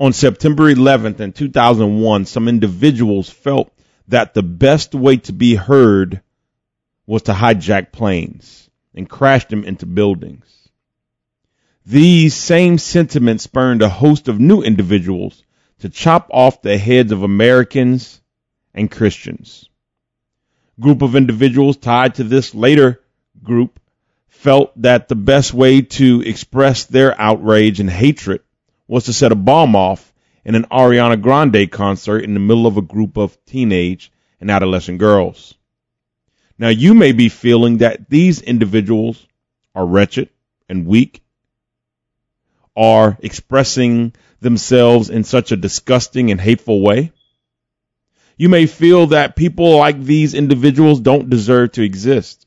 On September 11th in 2001, some individuals felt that the best way to be heard was to hijack planes and crash them into buildings. These same sentiments spurned a host of new individuals to chop off the heads of Americans and Christians. Group of individuals tied to this later group felt that the best way to express their outrage and hatred was to set a bomb off in an Ariana Grande concert in the middle of a group of teenage and adolescent girls. Now you may be feeling that these individuals are wretched and weak, are expressing themselves in such a disgusting and hateful way. You may feel that people like these individuals don't deserve to exist.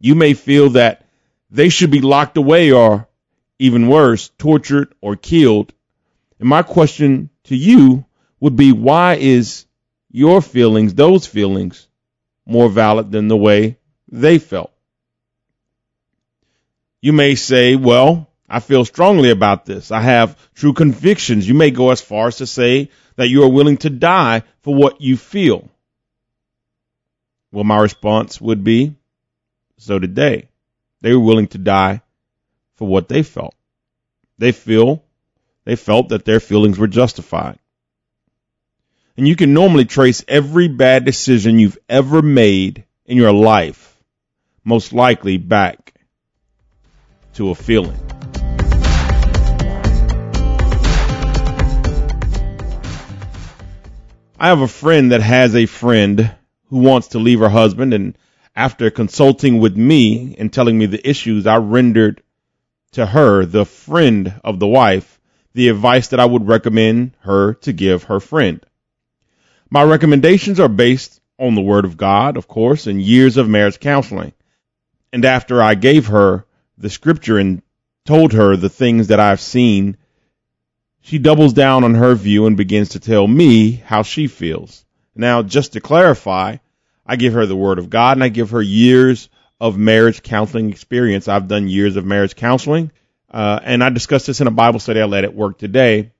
You may feel that they should be locked away or even worse, tortured or killed. And my question to you would be why is your feelings, those feelings, more valid than the way they felt? You may say, well, I feel strongly about this. I have true convictions. You may go as far as to say that you are willing to die for what you feel. Well, my response would be, so did they. They were willing to die for what they felt. They feel, they felt that their feelings were justified. And you can normally trace every bad decision you've ever made in your life, most likely back to a feeling. I have a friend that has a friend who wants to leave her husband and after consulting with me and telling me the issues, I rendered to her, the friend of the wife, the advice that I would recommend her to give her friend. My recommendations are based on the word of God, of course, and years of marriage counseling. And after I gave her the scripture and told her the things that I've seen, she doubles down on her view and begins to tell me how she feels. Now, just to clarify, I give her the word of God and I give her years of marriage counseling experience. I've done years of marriage counseling. Uh, and I discussed this in a Bible study I led at work today.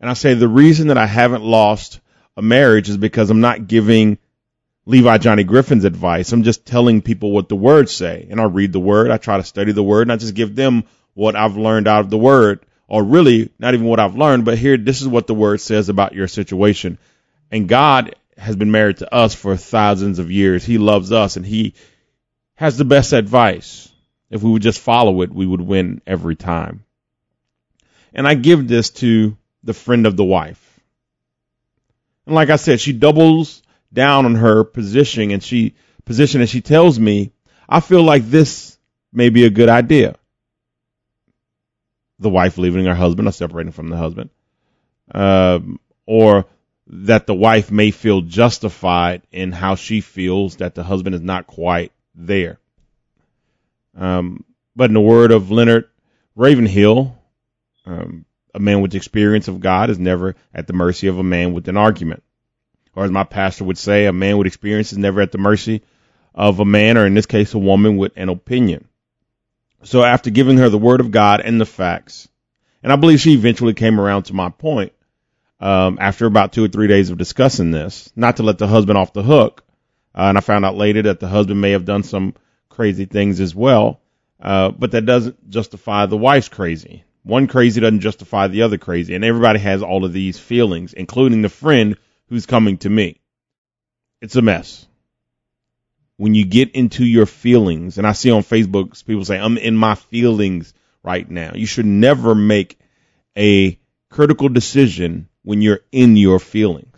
And I say the reason that I haven't lost a marriage is because I'm not giving Levi Johnny Griffin's advice. I'm just telling people what the words say. And I read the word. I try to study the word and I just give them what I've learned out of the word or really not even what I've learned, but here, this is what the word says about your situation. And God has been married to us for thousands of years. He loves us and he has the best advice. If we would just follow it, we would win every time. And I give this to the friend of the wife. And like I said, she doubles down on her position and she position and she tells me, I feel like this may be a good idea. The wife leaving her husband or separating from the husband. Um, or that the wife may feel justified in how she feels that the husband is not quite there. Um, but in the word of Leonard Ravenhill, um, a man with experience of God is never at the mercy of a man with an argument. Or as my pastor would say, a man with experience is never at the mercy of a man, or in this case, a woman with an opinion. So after giving her the word of God and the facts, and I believe she eventually came around to my point, um, after about two or three days of discussing this, not to let the husband off the hook. Uh, and I found out later that the husband may have done some crazy things as well. Uh, but that doesn't justify the wife's crazy. One crazy doesn't justify the other crazy. And everybody has all of these feelings, including the friend who's coming to me. It's a mess. When you get into your feelings, and I see on Facebook people say, I'm in my feelings right now. You should never make a critical decision when you're in your feelings.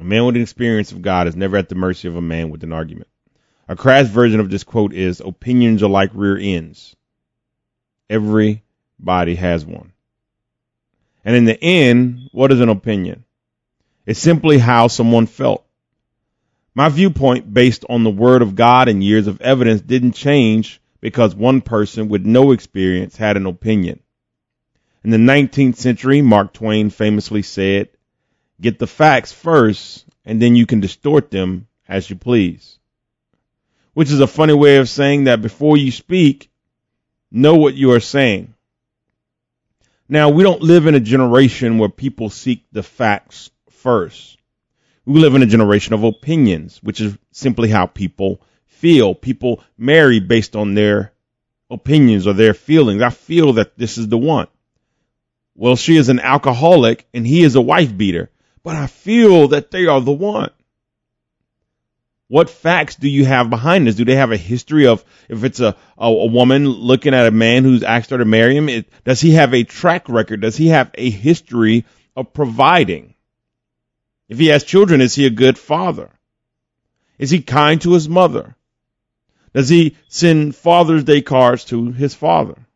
A man with an experience of God is never at the mercy of a man with an argument. A crass version of this quote is opinions are like rear ends. Everybody has one. And in the end, what is an opinion? It's simply how someone felt. My viewpoint based on the word of God and years of evidence didn't change because one person with no experience had an opinion. In the 19th century, Mark Twain famously said, Get the facts first, and then you can distort them as you please. Which is a funny way of saying that before you speak, know what you are saying. Now, we don't live in a generation where people seek the facts first. We live in a generation of opinions, which is simply how people feel. People marry based on their opinions or their feelings. I feel that this is the one. Well, she is an alcoholic and he is a wife beater, but I feel that they are the one. What facts do you have behind this? Do they have a history of if it's a, a, a woman looking at a man who's asked her to marry him? It, does he have a track record? Does he have a history of providing? If he has children, is he a good father? Is he kind to his mother? Does he send Father's Day cards to his father?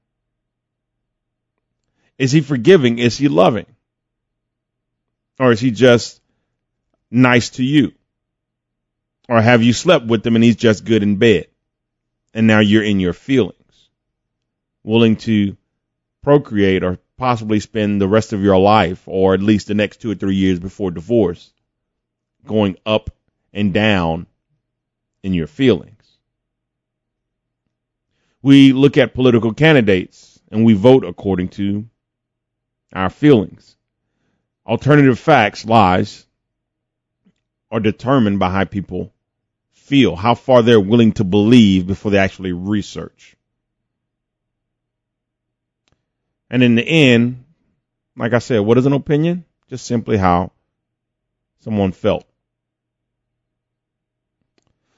Is he forgiving? Is he loving? Or is he just nice to you? Or have you slept with him and he's just good in bed? And now you're in your feelings, willing to procreate or possibly spend the rest of your life or at least the next two or three years before divorce going up and down in your feelings. We look at political candidates and we vote according to our feelings. Alternative facts, lies, are determined by how people feel, how far they're willing to believe before they actually research. And in the end, like I said, what is an opinion? Just simply how someone felt.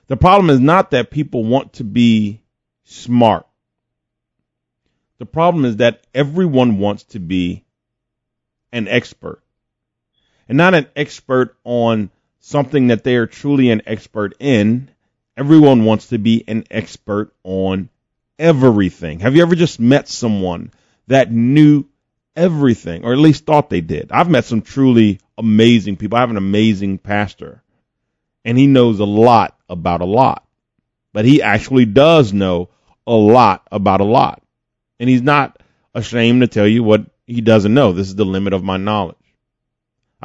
The problem is not that people want to be smart. The problem is that everyone wants to be an expert and not an expert on something that they are truly an expert in. Everyone wants to be an expert on everything. Have you ever just met someone that knew everything or at least thought they did? I've met some truly amazing people. I have an amazing pastor and he knows a lot about a lot, but he actually does know a lot about a lot. And he's not ashamed to tell you what he doesn't know. This is the limit of my knowledge.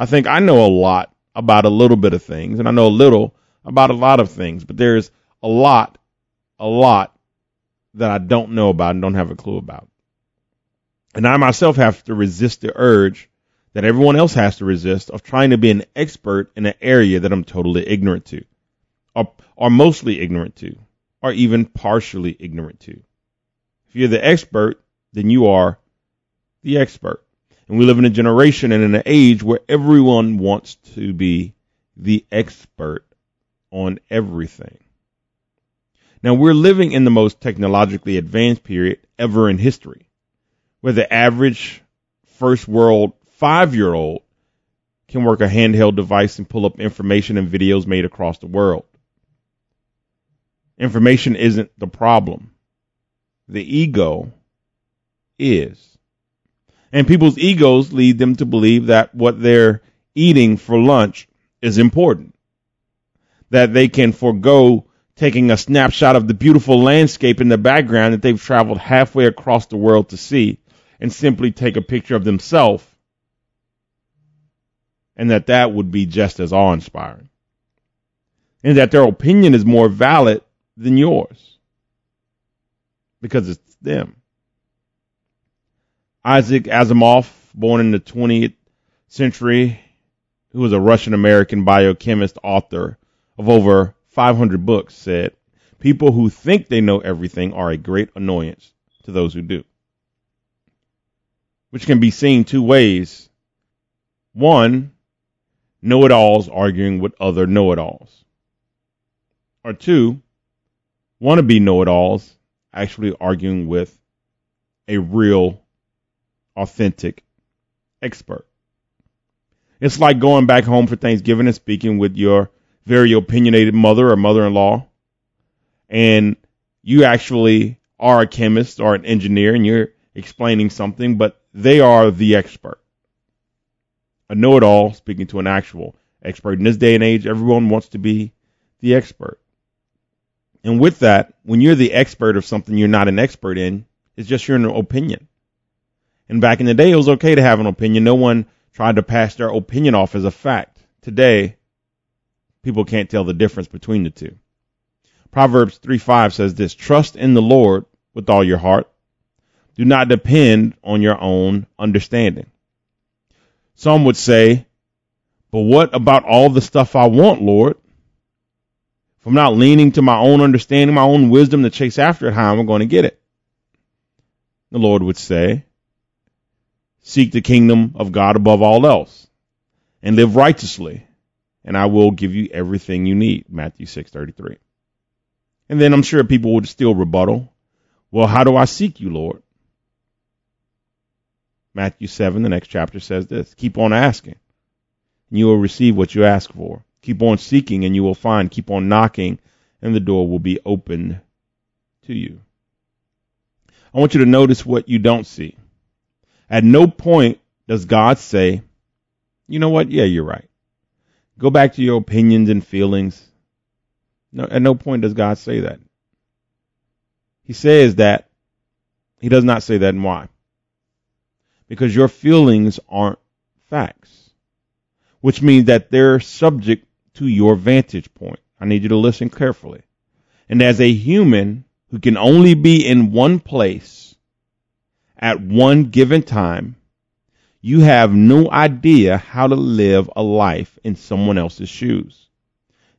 I think I know a lot about a little bit of things, and I know a little about a lot of things, but there's a lot, a lot that I don't know about and don't have a clue about. And I myself have to resist the urge that everyone else has to resist of trying to be an expert in an area that I'm totally ignorant to, or, or mostly ignorant to or even partially ignorant to. If you're the expert, then you are the expert. And we live in a generation and in an age where everyone wants to be the expert on everything. Now we're living in the most technologically advanced period ever in history, where the average first world five year old can work a handheld device and pull up information and videos made across the world. Information isn't the problem. The ego is. And people's egos lead them to believe that what they're eating for lunch is important. That they can forego taking a snapshot of the beautiful landscape in the background that they've traveled halfway across the world to see and simply take a picture of themselves and that that would be just as awe inspiring. And that their opinion is more valid than yours because it's them. Isaac Asimov, born in the 20th century, who was a Russian American biochemist, author of over 500 books, said, People who think they know everything are a great annoyance to those who do. Which can be seen two ways. One, know it alls arguing with other know it alls. Or two, wannabe know it alls actually arguing with a real, authentic expert. It's like going back home for Thanksgiving and speaking with your very opinionated mother or mother in law, and you actually are a chemist or an engineer and you're explaining something, but they are the expert. A know it all speaking to an actual expert. In this day and age, everyone wants to be the expert. And with that, when you're the expert of something you're not an expert in, it's just your opinion. And back in the day, it was okay to have an opinion. No one tried to pass their opinion off as a fact. Today, people can't tell the difference between the two. Proverbs 3 5 says this Trust in the Lord with all your heart. Do not depend on your own understanding. Some would say, but what about all the stuff I want, Lord? If I'm not leaning to my own understanding, my own wisdom to chase after it, how am I going to get it? The Lord would say, seek the kingdom of God above all else and live righteously and I will give you everything you need. Matthew 6:33. And then I'm sure people would still rebuttal. Well, how do I seek you, Lord? Matthew 7, the next chapter says this Keep on asking, and you will receive what you ask for. Keep on seeking, and you will find. Keep on knocking, and the door will be opened to you. I want you to notice what you don't see. At no point does God say, you know what? Yeah, you're right. Go back to your opinions and feelings. No, at no point does God say that. He says that. He does not say that and why? Because your feelings aren't facts, which means that they're subject to your vantage point. I need you to listen carefully. And as a human who can only be in one place at one given time, you have no idea how to live a life in someone else's shoes.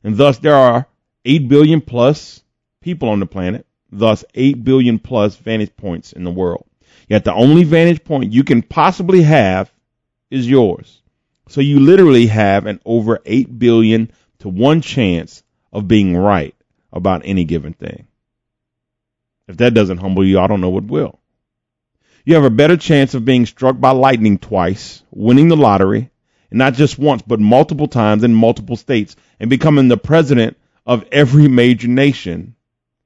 And thus there are 8 billion plus people on the planet, thus 8 billion plus vantage points in the world. Yet the only vantage point you can possibly have is yours. So you literally have an over 8 billion to 1 chance of being right about any given thing. If that doesn't humble you, I don't know what will. You have a better chance of being struck by lightning twice, winning the lottery, and not just once, but multiple times in multiple states, and becoming the president of every major nation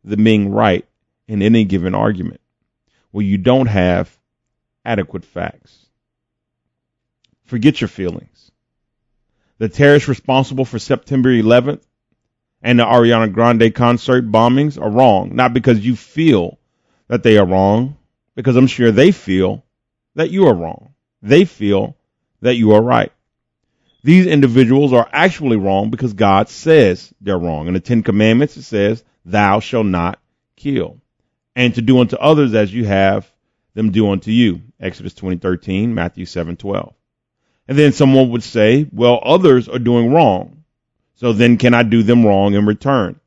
than being right in any given argument where you don't have adequate facts. Forget your feelings. The terrorists responsible for September 11th and the Ariana Grande concert bombings are wrong, not because you feel that they are wrong, because I'm sure they feel that you are wrong. They feel that you are right. These individuals are actually wrong because God says they're wrong. In the Ten Commandments, it says, Thou shalt not kill. And to do unto others as you have them do unto you. Exodus 20, 13, Matthew 7, 12. And then someone would say, Well, others are doing wrong. So then can I do them wrong in return?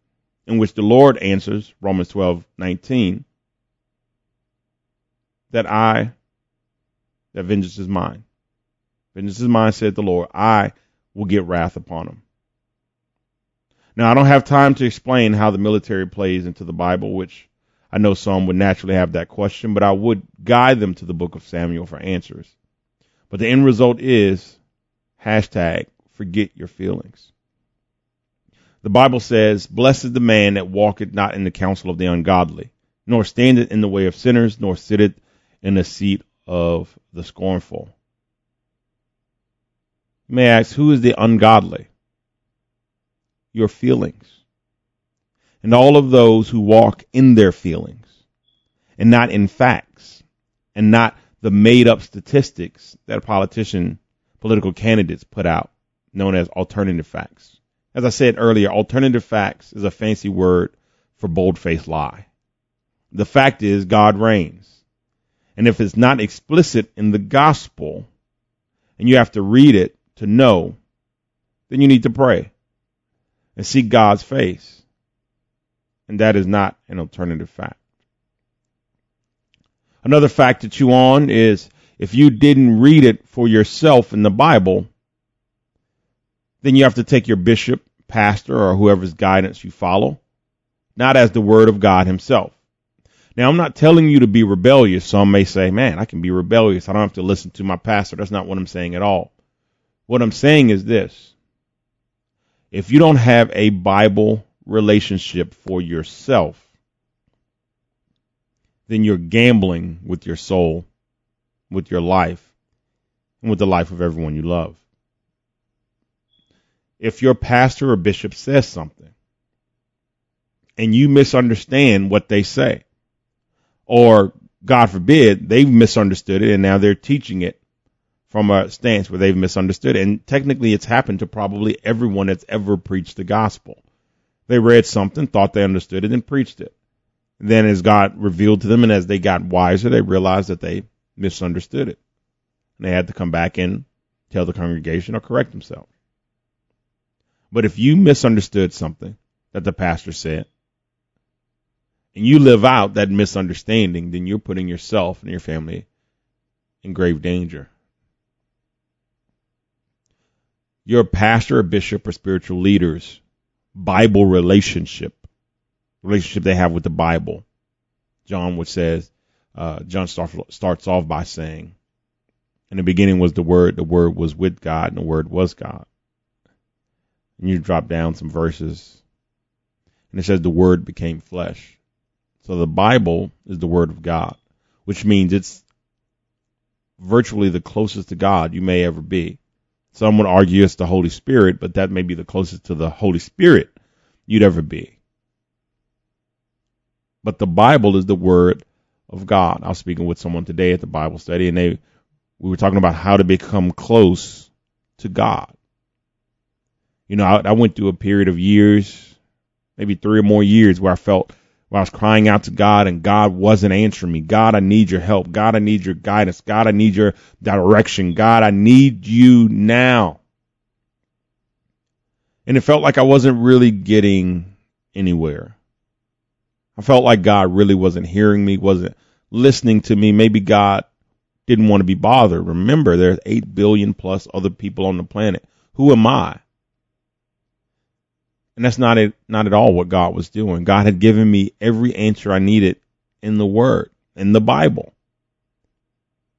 In which the Lord answers, Romans 12, 19, that I, that vengeance is mine. Vengeance is mine, said the Lord. I will get wrath upon them. Now, I don't have time to explain how the military plays into the Bible, which I know some would naturally have that question, but I would guide them to the book of Samuel for answers. But the end result is hashtag forget your feelings. The Bible says, Blessed is the man that walketh not in the counsel of the ungodly, nor standeth in the way of sinners, nor sitteth in the seat of the scornful. You may ask, who is the ungodly? Your feelings. And all of those who walk in their feelings and not in facts and not the made up statistics that politician, political candidates put out, known as alternative facts. As I said earlier, alternative facts is a fancy word for bold faced lie. The fact is God reigns. And if it's not explicit in the gospel, and you have to read it to know, then you need to pray and seek God's face. And that is not an alternative fact. Another fact to chew on is if you didn't read it for yourself in the Bible, then you have to take your bishop, pastor, or whoever's guidance you follow, not as the word of God himself. Now, I'm not telling you to be rebellious. Some may say, man, I can be rebellious. I don't have to listen to my pastor. That's not what I'm saying at all. What I'm saying is this. If you don't have a Bible relationship for yourself, then you're gambling with your soul, with your life, and with the life of everyone you love. If your pastor or bishop says something and you misunderstand what they say, or God forbid, they've misunderstood it and now they're teaching it from a stance where they've misunderstood it. And technically, it's happened to probably everyone that's ever preached the gospel. They read something, thought they understood it, and preached it. Then as God revealed to them and as they got wiser, they realized that they misunderstood it. And they had to come back and tell the congregation or correct themselves. But if you misunderstood something that the pastor said, and you live out that misunderstanding, then you're putting yourself and your family in grave danger. Your pastor or bishop or spiritual leaders Bible relationship, relationship they have with the Bible. John which says, uh, John start, starts off by saying, in the beginning was the Word, the Word was with God, and the Word was God. And you drop down some verses, and it says the Word became flesh. So the Bible is the Word of God, which means it's virtually the closest to God you may ever be. Some would argue it's the Holy Spirit, but that may be the closest to the Holy Spirit you'd ever be. But the Bible is the Word of God. I was speaking with someone today at the Bible study, and they we were talking about how to become close to God. You know, I, I went through a period of years, maybe three or more years, where I felt where I was crying out to God and God wasn't answering me. God, I need your help. God, I need your guidance. God, I need your direction. God, I need you now. And it felt like I wasn't really getting anywhere. I felt like God really wasn't hearing me, wasn't listening to me. Maybe God didn't want to be bothered. Remember, there's 8 billion plus other people on the planet. Who am I? And that's not it, not at all what God was doing. God had given me every answer I needed in the Word, in the Bible.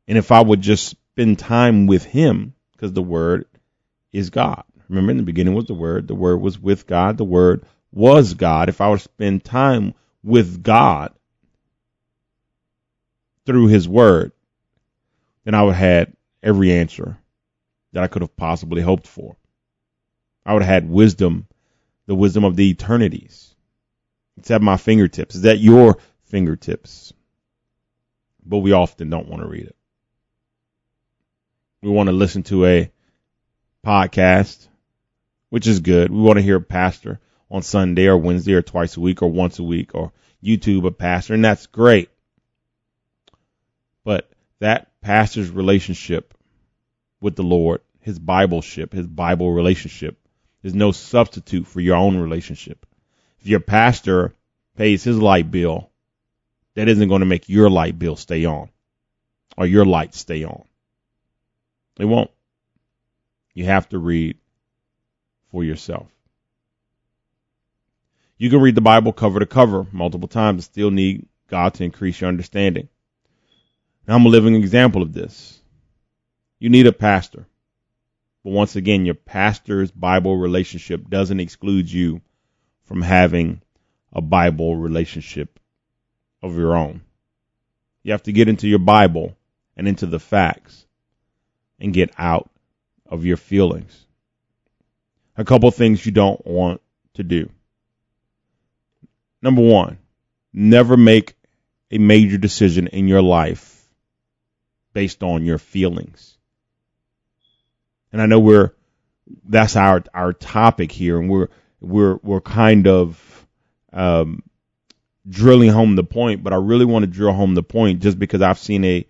And if I would just spend time with Him, because the Word is God. Remember, in the beginning was the Word, the Word was with God, the Word was God. If I would spend time with God through His Word, then I would have had every answer that I could have possibly hoped for. I would have had wisdom the wisdom of the eternities. It's at my fingertips. It's at your fingertips. But we often don't want to read it. We want to listen to a podcast, which is good. We want to hear a pastor on Sunday or Wednesday or twice a week or once a week or YouTube a pastor, and that's great. But that pastor's relationship with the Lord, his Bible ship, his Bible relationship, there's no substitute for your own relationship. If your pastor pays his light bill, that isn't going to make your light bill stay on or your light stay on. It won't. You have to read for yourself. You can read the Bible cover to cover multiple times and still need God to increase your understanding. Now, I'm a living example of this. You need a pastor. But once again, your pastor's Bible relationship doesn't exclude you from having a Bible relationship of your own. You have to get into your Bible and into the facts and get out of your feelings. A couple things you don't want to do. Number one, never make a major decision in your life based on your feelings and I know we're that's our our topic here, and we're we're we're kind of um, drilling home the point. But I really want to drill home the point just because I've seen a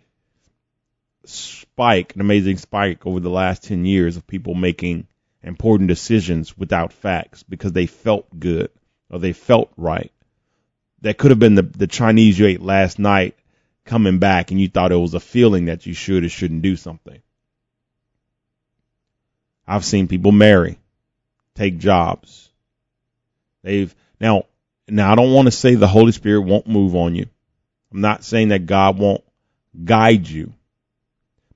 spike, an amazing spike over the last ten years of people making important decisions without facts because they felt good or they felt right. That could have been the the Chinese you ate last night coming back, and you thought it was a feeling that you should or shouldn't do something. I've seen people marry, take jobs. They've now now I don't want to say the Holy Spirit won't move on you. I'm not saying that God won't guide you.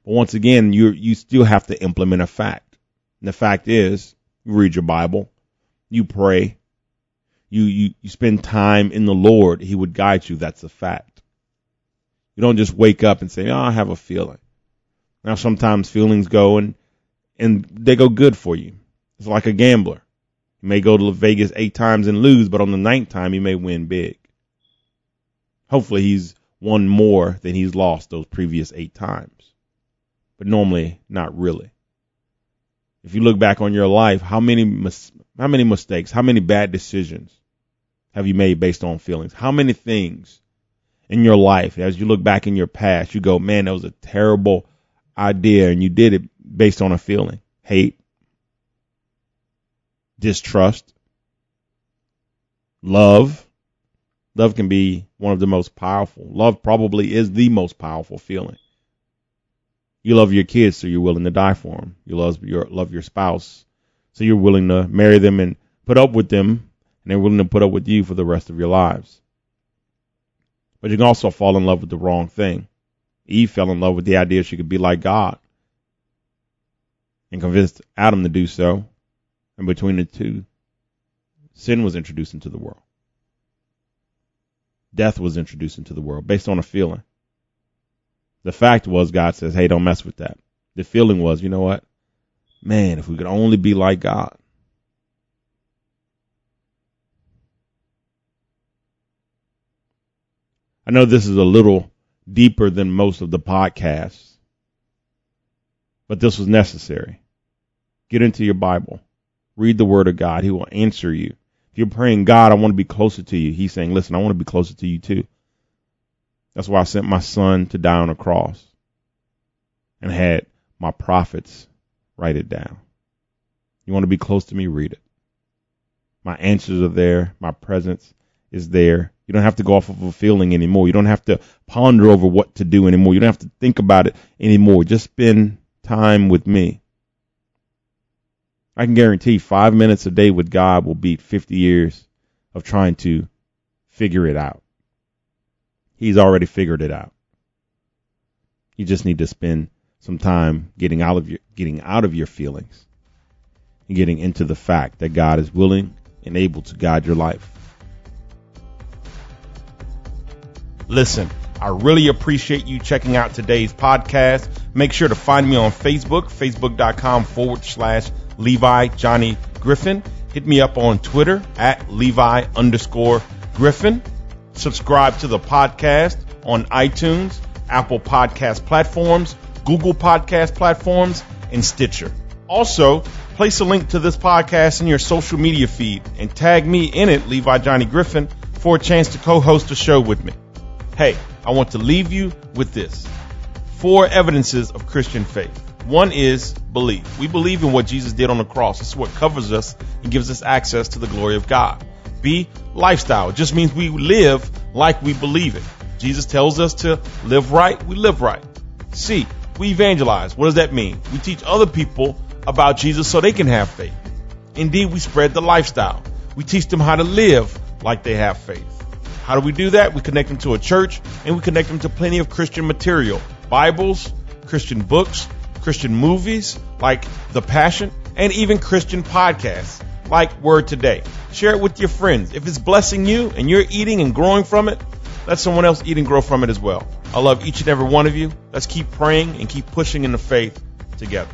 But once again, you you still have to implement a fact. And the fact is, you read your Bible, you pray, you you, you spend time in the Lord, He would guide you. That's a fact. You don't just wake up and say, "Oh, I have a feeling." Now sometimes feelings go and and they go good for you. It's like a gambler. You may go to Vegas eight times and lose, but on the ninth time, you may win big. Hopefully, he's won more than he's lost those previous eight times. But normally, not really. If you look back on your life, how many mis- how many mistakes, how many bad decisions have you made based on feelings? How many things in your life, as you look back in your past, you go, man, that was a terrible idea and you did it based on a feeling? Hate, distrust, love. Love can be one of the most powerful. Love probably is the most powerful feeling. You love your kids, so you're willing to die for them. You love your love your spouse, so you're willing to marry them and put up with them, and they're willing to put up with you for the rest of your lives. But you can also fall in love with the wrong thing. Eve fell in love with the idea she could be like God and convinced Adam to do so. And between the two, sin was introduced into the world. Death was introduced into the world based on a feeling. The fact was, God says, hey, don't mess with that. The feeling was, you know what? Man, if we could only be like God. I know this is a little deeper than most of the podcasts, but this was necessary. Get into your Bible. Read the Word of God. He will answer you. If you're praying, God, I want to be closer to you, He's saying, listen, I want to be closer to you too. That's why I sent my son to die on a cross and had my prophets write it down. You want to be close to me? Read it. My answers are there. My presence is there. You don't have to go off of a feeling anymore. You don't have to ponder over what to do anymore. You don't have to think about it anymore. Just spend time with me. I can guarantee five minutes a day with God will beat 50 years of trying to figure it out. He's already figured it out. You just need to spend some time getting out of your getting out of your feelings and getting into the fact that God is willing and able to guide your life. Listen, I really appreciate you checking out today's podcast. Make sure to find me on Facebook, facebook.com forward slash Levi Johnny Griffin. Hit me up on Twitter at Levi underscore Griffin. Subscribe to the podcast on iTunes, Apple Podcast platforms, Google Podcast platforms, and Stitcher. Also, place a link to this podcast in your social media feed and tag me in it, Levi Johnny Griffin, for a chance to co-host a show with me. Hey, I want to leave you with this. Four evidences of Christian faith. One is belief. We believe in what Jesus did on the cross. It's what covers us and gives us access to the glory of God. B, lifestyle. It just means we live like we believe it. Jesus tells us to live right, we live right. C, we evangelize. What does that mean? We teach other people about Jesus so they can have faith. Indeed, we spread the lifestyle. We teach them how to live like they have faith. How do we do that? We connect them to a church and we connect them to plenty of Christian material. Bibles, Christian books, Christian movies like The Passion, and even Christian podcasts like Word Today. Share it with your friends. If it's blessing you and you're eating and growing from it, let someone else eat and grow from it as well. I love each and every one of you. Let's keep praying and keep pushing in the faith together.